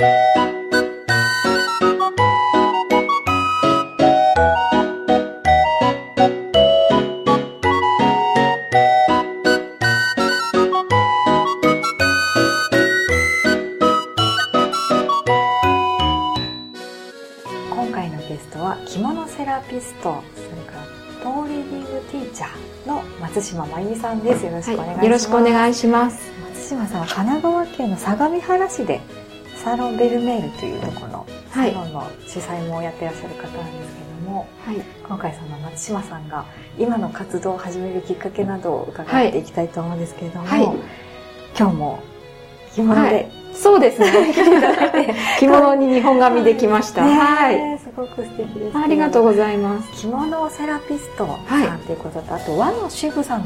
今回のゲストは着物セラピストそれからトーリーディングティーチャーの松島真由美さんです。よろしくお願いします、はい、よろしくお願いします。松島さんは神奈川県の相模原市でサロンベルメールというところのサロンの主催もやってらっしゃる方なんですけども、はい、今回その松島さんが今の活動を始めるきっかけなどを伺っていきたいと思うんですけれども、はい、今日も着物で、はい、そうですね。着物に日本髪できました、はい。すごく素敵ですありがとうございます。着物セラピストさんということと、あと和の仕草の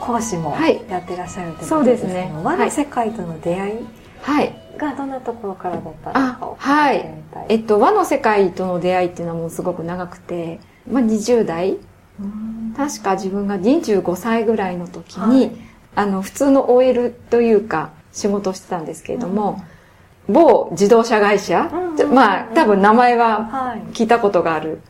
講師もやってらっしゃるということですけど、そうですね。和の世界との出会い、はいがどんなところからだったのかをはい。えっと、和の世界との出会いっていうのはもうすごく長くて、まあ20代。確か自分が25歳ぐらいの時に、はい、あの、普通の OL というか仕事をしてたんですけれども、うん、某自動車会社、うん、まあ多分名前は聞いたことがある。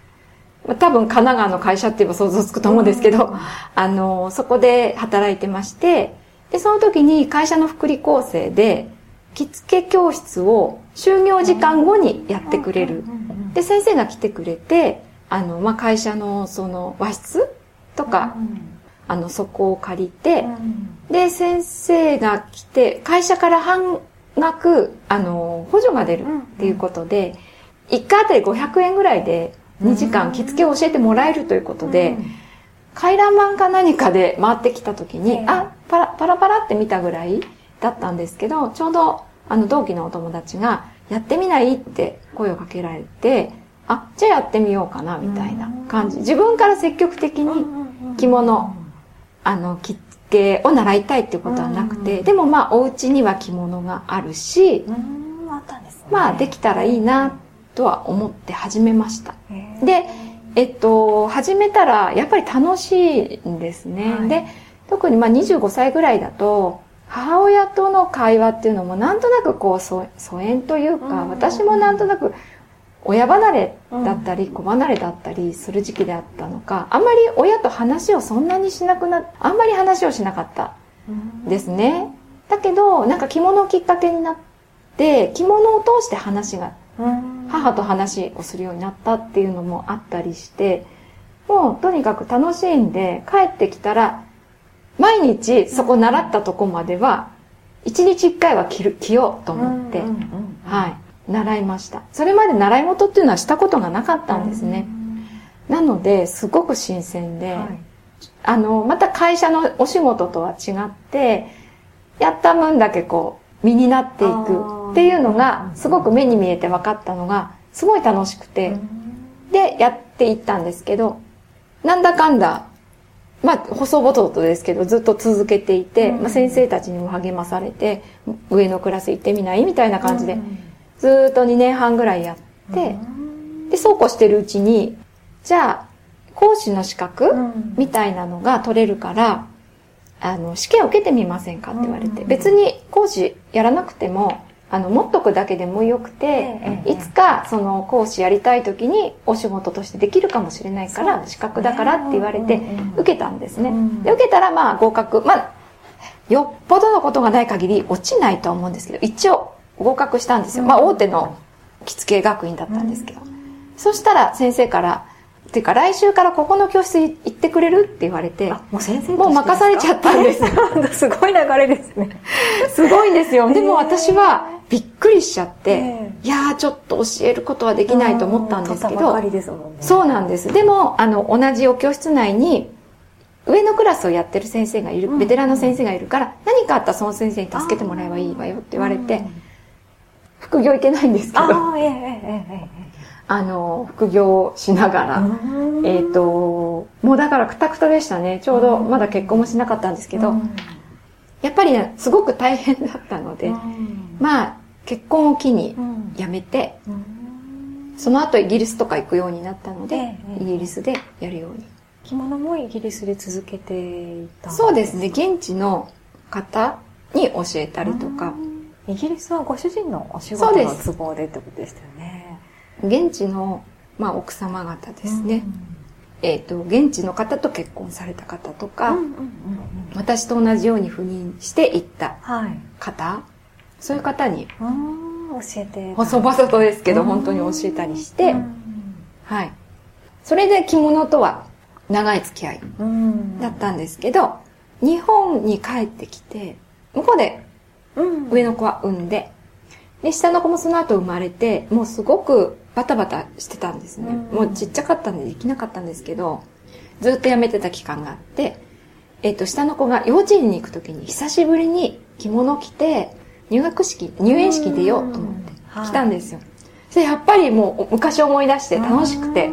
はい、多分神奈川の会社って言えば想像つくと思うんですけど、うん、あの、そこで働いてまして、で、その時に会社の福利厚生で、着付け教室を就業時間後にやってくれる。で、先生が来てくれて、あの、まあ、会社のその和室とか、あの、そこを借りて、で、先生が来て、会社から半額、あの、補助が出るっていうことで、1回あたり500円ぐらいで2時間着付けを教えてもらえるということで、回覧板か何かで回ってきた時に、あ、パラパラパラって見たぐらい、だったんですけど、ちょうどあの同期のお友達が、やってみない？って声をかけられて、あ、じゃあやってみようかな、みたいな感じ。自分から積極的に着物、あの、着付けを習いたいっていうことはなくて、でもまあお家には着物があるし、まあできたらいいな、とは思って始めました。で、えっと、始めたらやっぱり楽しいんですね。はい、で、特にまあ25歳ぐらいだと、母親との会話っていうのもなんとなくこう疎遠というか、私もなんとなく親離れだったり子離れだったりする時期であったのか、あんまり親と話をそんなにしなくな、あんまり話をしなかったですね。だけど、なんか着物をきっかけになって、着物を通して話が、母と話をするようになったっていうのもあったりして、もうとにかく楽しんで帰ってきたら毎日そこ習ったとこまでは、一日一回は着る、着ようと思って、はい、習いました。それまで習い事っていうのはしたことがなかったんですね。なので、すごく新鮮で、はい、あの、また会社のお仕事とは違って、やった分だけこう、身になっていくっていうのが、すごく目に見えて分かったのが、すごい楽しくて、で、やっていったんですけど、なんだかんだ、まあ、細々とですけど、ずっと続けていて、うん、まあ、先生たちにも励まされて、上のクラス行ってみないみたいな感じで、ずっと2年半ぐらいやって、で、そうこうしてるうちに、じゃあ、講師の資格みたいなのが取れるから、あの、試験を受けてみませんかって言われて、別に講師やらなくても、あの、持っとくだけでもよくて、いつかその講師やりたい時にお仕事としてできるかもしれないから、資格だからって言われて、受けたんですね。で、受けたらまあ合格。まあ、よっぽどのことがない限り落ちないとは思うんですけど、一応合格したんですよ。まあ大手の着付け学院だったんですけど。そしたら先生から、っていうか来週からここの教室行ってくれるって言われて、もう先生もう任されちゃったんです。すごい流れですね。すごいんですよ。でも私はびっくりしちゃって、いやーちょっと教えることはできないと思ったんですけど、そうなんです。でも、あの、同じお教室内に、上のクラスをやってる先生がいる、ベテランの先生がいるから、何かあったらその先生に助けてもらえばいいわよって言われて、副業行けないんですけど、あの、副業しながら、えっ、と、もうだからくたくたでしたね。ちょうどまだ結婚もしなかったんですけど、やっぱりね、すごく大変だったので、まあ、結婚を機に辞めて、その後イギリスとか行くようになったので、イギリスでやるように。着物もイギリスで続けていたそうですね。現地の方に教えたりとか、イギリスはご主人のお仕事の都合でってことでしたよね。現地の、まあ、奥様方ですね。えっ、と、現地の方と結婚された方とか、私と同じように赴任して行った方、はい、そういう方に、教えて。細々とですけど、本当に教えたりして、はい。それで着物とは長い付き合いだったんですけど、日本に帰ってきて、向こうで上の子は産んで、で、下の子もその後生まれて、もうすごくバタバタしてたんですね。もうちっちゃかったんでできなかったんですけど、ずっと辞めてた期間があって、えっ、と、下の子が幼稚園に行くときに久しぶりに着物着て、入学式、入園式出ようと思って来たんですよ。で、やっぱりもう昔思い出して楽しくて、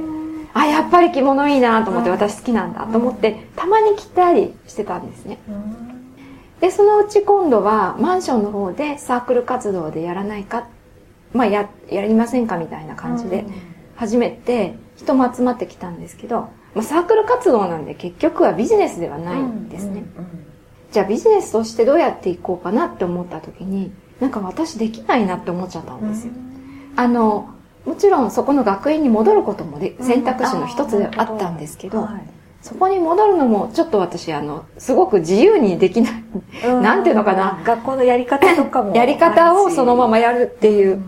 あ、やっぱり着物いいなと思って私好きなんだと思って、たまに着たりしてたんですね。で、そのうち今度はマンションの方でサークル活動でやらないか、まあや、やりませんかみたいな感じで始めて人も集まってきたんですけど、まあ、サークル活動なんで結局はビジネスではないんですね。じゃあビジネスとしてどうやっていこうかなって思った時に、なんか私できないなって思っちゃったんですよ。あの、もちろんそこの学園に戻ることもで選択肢の一つであったんですけど、そこに戻るのもちょっと私あのすごく自由にできない、なんていうのかな。学校のやり方とかも。やり方をそのままやるっていう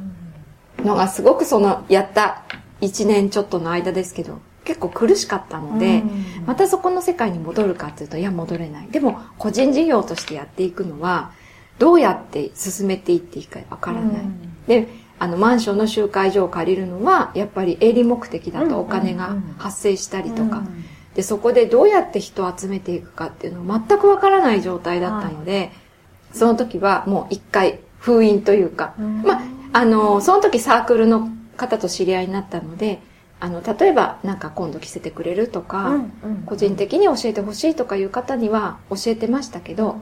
のがすごくそのやった1年ちょっとの間ですけど結構苦しかったので、またそこの世界に戻るかっていうといや戻れない。でも個人事業としてやっていくのはどうやって進めていっていいかわからない、であのマンションの集会所を借りるのはやっぱり営利目的だとお金が発生したりとか、で、そこでどうやって人を集めていくかっていうのを全くわからない状態だったので、はい、その時はもう一回封印というか、うん、まあ、あの、その時サークルの方と知り合いになったので、あの、例えばなんか今度着せてくれるとか、うんうん、個人的に教えてほしいとかいう方には教えてましたけど、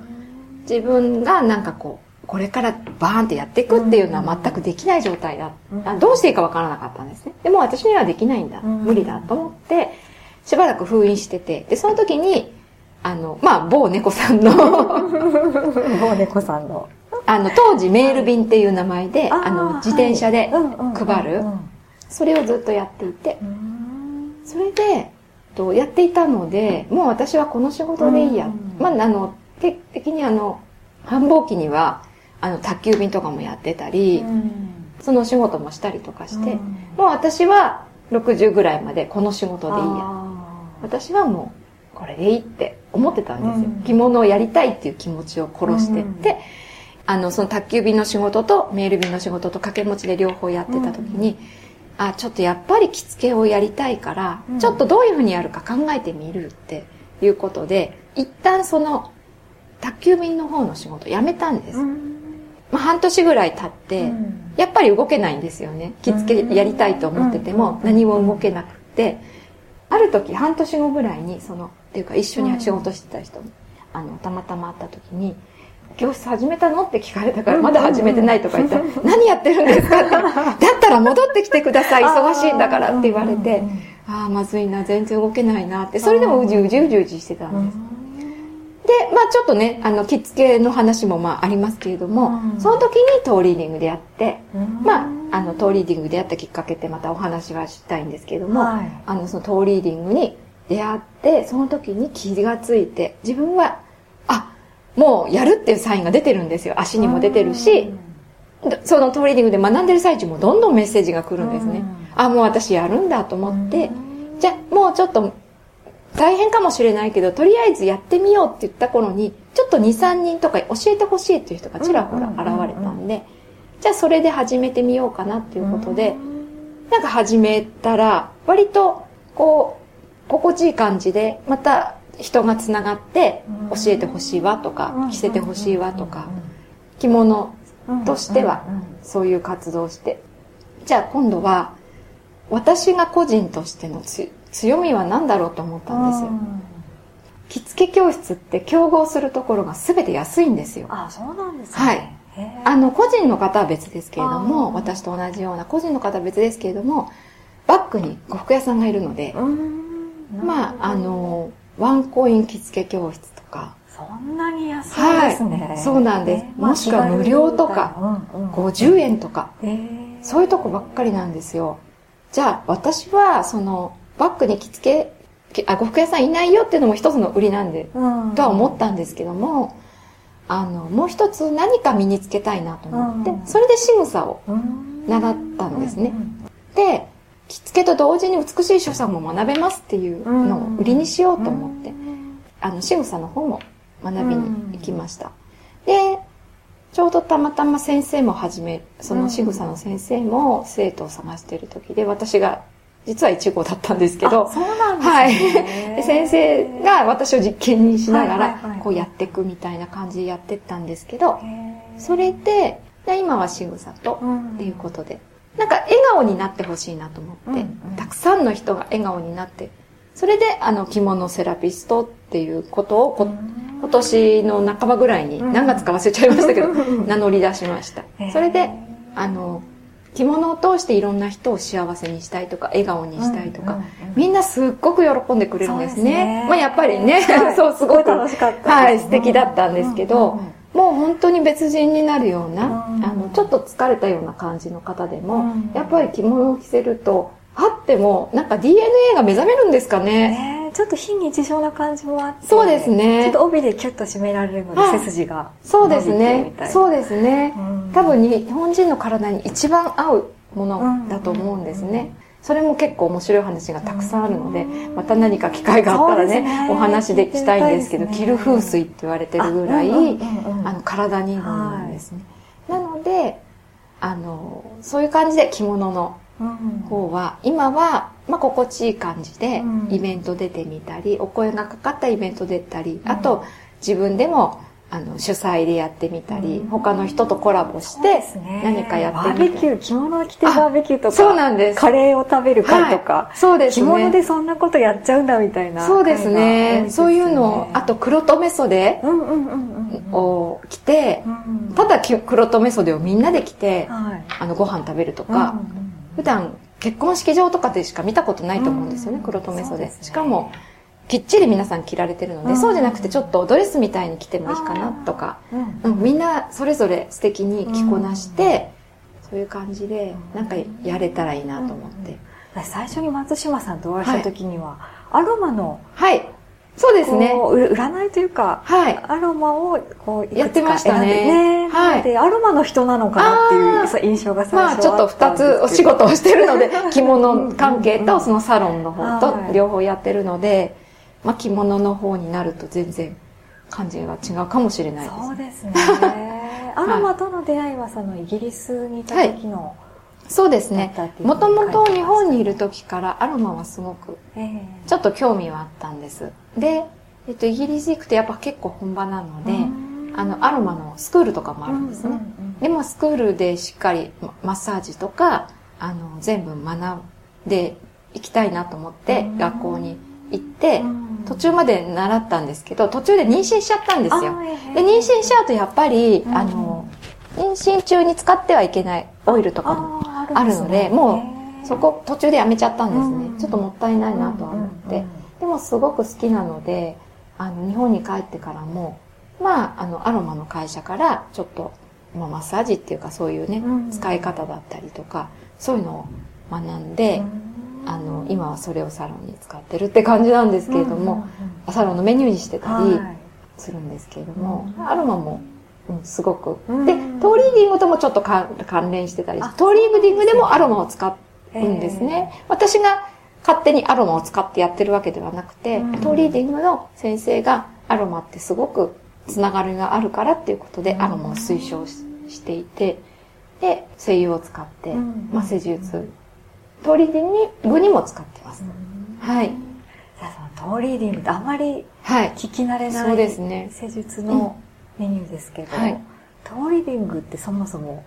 自分がなんかこう、これからバーンってやっていくっていうのは全くできない状態だ。どうしていいかわからなかったんですね。でも私にはできないんだ。無理だと思って、しばらく封印してて、で、その時に、あの、まあ、某猫さんの 某猫さんの。あの、当時メール便っていう名前で、あの、自転車で配る。それをずっとやっていて。それで、とやっていたので、もう私はこの仕事でいいや。まあ、あの、定期的にあの、繁忙期には、あの、宅急便とかもやってたり、その仕事もしたりとかして、もう私は60ぐらいまでこの仕事でいいや。私はもうこれでいいって思ってたんですよ、うん、着物をやりたいっていう気持ちを殺してって、うん、あのその宅急便の仕事とメール便の仕事と掛け持ちで両方やってた時に、うん、あちょっとやっぱり着付けをやりたいから、ちょっとどういうふうにやるか考えてみるっていうことで一旦その宅急便の方の仕事を辞めたんです、まあ、半年ぐらい経って、やっぱり動けないんですよね。着付けやりたいと思ってても何も動けなくて、ある時半年後ぐらいにそのっていうか一緒に仕事してた人、うん、あのたまたま会った時に「教室始めたの?」って聞かれたから「まだ始めてない」とか言ったら「何やってるんですか?」って「だったら戻ってきてください。忙しいんだから」って言われて「ああまずいな全然動けないな」って。それでもうじうじうじうじしてたんです。で、まあちょっとね、あの、着付けの話もまあありますけれども、うん、その時にトーリーディングでやって、うん、まあ、あの、トーリーディングでやったきっかけってまたお話はしたいんですけれども、はい、あの、そのトーリーディングに出会って、その時に気がついて、自分は、あ、もうやるっていうサインが出てるんですよ。足にも出てるし、そのトーリーディングで学んでる最中もどんどんメッセージが来るんですね。あ、もう私やるんだと思って、じゃあもうちょっと大変かもしれないけど、とりあえずやってみようって言った頃に、ちょっと2、3人とか教えてほしいっていう人がちらほら現れたんで、じゃあそれで始めてみようかなっていうことで、なんか始めたら、割と、こう、心地いい感じで、また人がつながって、教えてほしいわとか、着せてほしいわとか、着物としては、そういう活動をして、じゃあ今度は、私が個人としての強みは何だろうと思ったんですよ。着付け教室って競合するところが全て安いんですよ。あ、そうなんですね。はい。あの、個人の方は別ですけれども、私と同じような個人の方は別ですけれども、バックに呉服屋さんがいるので、まあ、あの、ワンコイン着付け教室とか、そんなに安いですね。はい、そうなんです。えー、もしくは無料とか、うんうん、50円とか、えー、そういうとこばっかりなんですよ。じゃあ、私は、その、バッグに着付け、あ、呉服屋さんいないよっていうのも一つの売りなんで、うん、とは思ったんですけども、あの、もう一つ何か身につけたいなと思って、うん、それで仕草を習ったんですね。で、着付けと同時に美しい所作も学べますっていうのを売りにしようと思って、あの、仕草の方も学びに行きました。で、ちょうどたまたま先生も始め、その仕草の先生も生徒を探している時で、私が実は1号だったんですけど、そうなんですね。はい。先生が私を実験にしながら、こうやっていくみたいな感じでやってったんですけど、それで、今は仕草と、っていうことで、なんか笑顔になってほしいなと思って、たくさんの人が笑顔になって、それであの着物セラピストっていうことをこ、今年の半ばぐらいに、何月か忘れちゃいましたけど、名乗り出しました。それで、あの、着物を通していろんな人を幸せにしたいとか、笑顔にしたいとか、みんなすっごく喜んでくれるんですね。すね。まあやっぱりね、はい、そう、すごく、楽しかった、はい、素敵だったんですけど、もう本当に別人になるような、あの、ちょっと疲れたような感じの方でも、やっぱり着物を着せると、あっても、なんか DNA が目覚めるんですかね。ねちょっと非日常な感じもあって。そうですね。ちょっと帯でキュッと締められるので、背筋が。そうですね。そうですね。多分日本人の体に一番合うものだと思うんですね。それも結構面白い話がたくさんあるので、また何か機会があったらね、ね。お話でしたいんですけど、着る風水って言われてるぐらい、あの、体にいいものなんですね。なので、あの、そういう感じで着物の方は、今は、まあ、心地いい感じで、イベント出てみたり、お声がかかったイベント出たり、あと、自分でも、あの、主催でやってみたり、他の人とコラボして、何かやってみたり。バーベキュー、着物を着てバーベキューとか、そうなんです。カレーを食べる会とか、そうですね。着物でそんなことやっちゃうんだみたいな。そうですね。そういうのを、あと黒留め袖を着て、ただ黒留め袖をみんなで着て、あの、ご飯食べるとか、普段結婚式場とかでしか見たことないと思うんですよね、黒留め袖。しかも、きっちり皆さん着られてるので、そうじゃなくてちょっとドレスみたいに着てもいいかなとか、うん、みんなそれぞれ素敵に着こなして、そういう感じで、なんかやれたらいいなと思って。最初に松島さんとお会いした時には、アロマの、はい。そうですね。占いというか、はい。アロマをこうやってましたね。ねはい。で、アロマの人なのかなっていう印象が最初まあちょっと二つお仕事をしてるので、着物関係とそのサロンの方と両方やってるので、まあ着物の方になると全然感じが違うかもしれないです。そうですね。アロマとの出会いはそのイギリスにいた時の、はいそうですね。もともと日本にいる時からアロマはすごく、ちょっと興味はあったんです。で、えっと、イギリス行くとやっぱ結構本場なので、あの、アロマのスクールとかもあるんですね。でもスクールでしっかりマッサージとか、あの、全部学んでいきたいなと思って、学校に行って、途中まで習ったんですけど、途中で妊娠しちゃったんですよ。で、妊娠しちゃうとやっぱり、あの、妊娠中に使ってはいけないオイルとかもあるので、もうそこ途中でやめちゃったんですね。ちょっともったいないなとは思って。でもすごく好きなので、あの、日本に帰ってからも、まあ、あの、アロマの会社からちょっと、まあ、マッサージっていうかそういうね、使い方だったりとか、そういうのを学んで、あの、今はそれをサロンに使ってるって感じなんですけれども、サロンのメニューにしてたりするんですけれども、アロマもうん、すごく。で、トーリーディングともちょっと関連してたりトーリーディングでもアロマを使うんですね。私が勝手にアロマを使ってやってるわけではなくて、トーリーディングの先生がアロマってすごくつながりがあるからっていうことでアロマを推奨していて、で、精油を使って、まあ、施術、トーリーディングにも使ってます。はい。トーリーディングってあまり聞き慣れない、そうですね。施術の、メニューですけど、はい、トーリーディングってそもそも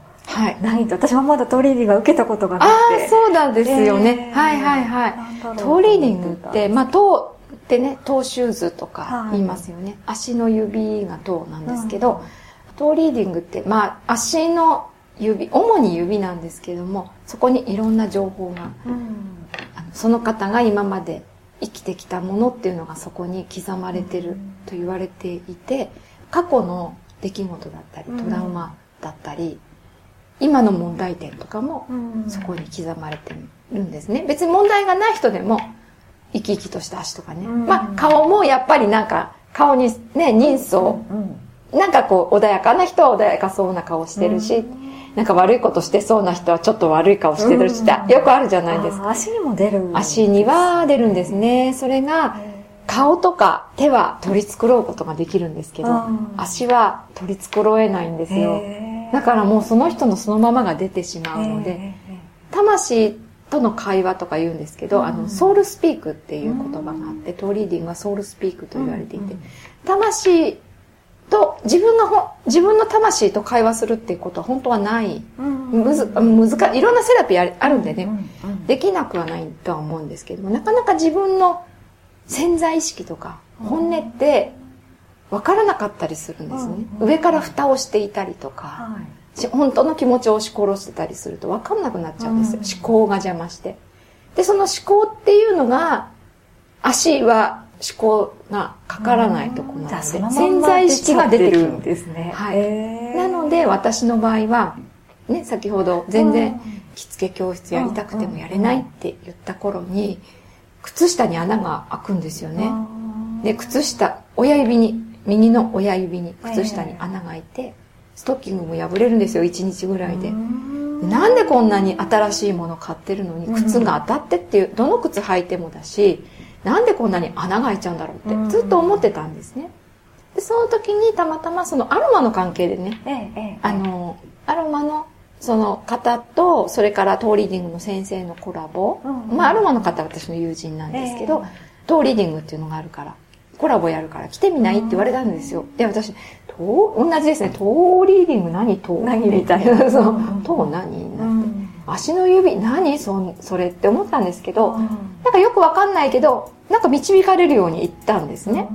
何と、私はまだトーリーディングは受けたことがなくて。ああ、そうなんですよね。えー、はいはいはい。トーリーディングって、まあ、トーってね、トーシューズとか言いますよね。はい、足の指がトーなんですけど、うん、トーリーディングって、まあ、足の指、主に指なんですけども、そこにいろんな情報が、うん、あのその方が今まで生きてきたものっていうのがそこに刻まれてると言われていて、過去の出来事だったり、トラウマだったり、今の問題点とかもそこに刻まれてるんですね。別に問題がない人でも、生き生きとした足とかね。まあ、顔もやっぱりなんか、顔にね、人相、なんかこう、穏やかな人は穏やかそうな顔してるし、なんか悪いことしてそうな人はちょっと悪い顔してるし、よくあるじゃないですか。足にも出る、足には出るんですね。それが、顔とか手は取り繕うことができるんですけど、足は取り繕えないんですよ。だからもうその人のそのままが出てしまうので、魂との会話とか言うんですけど、あの、ソウルスピークっていう言葉があって、トーリーディングはソウルスピークと言われていて、魂と自分がほ、自分の魂と会話するっていうことは本当はない。むず、むずか、いろんなセラピーあるんでね、できなくはないとは思うんですけども、なかなか自分の潜在意識とか本音って分からなかったりするんですね。上から蓋をしていたりとか、本当の気持ちを押し殺してたりすると分かんなくなっちゃうんですよ。思考が邪魔して。で、その思考っていうのが、足は思考がかからないとこなので、潜在意識が出てくるんですね。はい。なので、私の場合は、ね、先ほど全然着付け教室やりたくてもやれないって言った頃に、靴下に穴が開くんですよね。で、靴下、親指に、右の親指に靴下に穴が開いて、ストッキングも破れるんですよ、1日ぐらいで。なんでこんなに新しいもの買ってるのに靴が当たってっていう、どの靴履いてもだし、なんでこんなに穴が開いちゃうんだろうってずっと思ってたんですね。で、その時にたまたまそのアロマの関係でね、あの、アロマのその方と、それからトーリーディングの先生のコラボ、まあアロマの方は私の友人なんですけど、トーリーディングっていうのがあるから、コラボやるから来てみないって言われたんですよ。で、私、と同じですね、トーリーディング何トー何みたいな、その、トー何なって。足の指何？そそれって思ったんですけど、なんかよくわかんないけど、なんか導かれるように言ったんですね。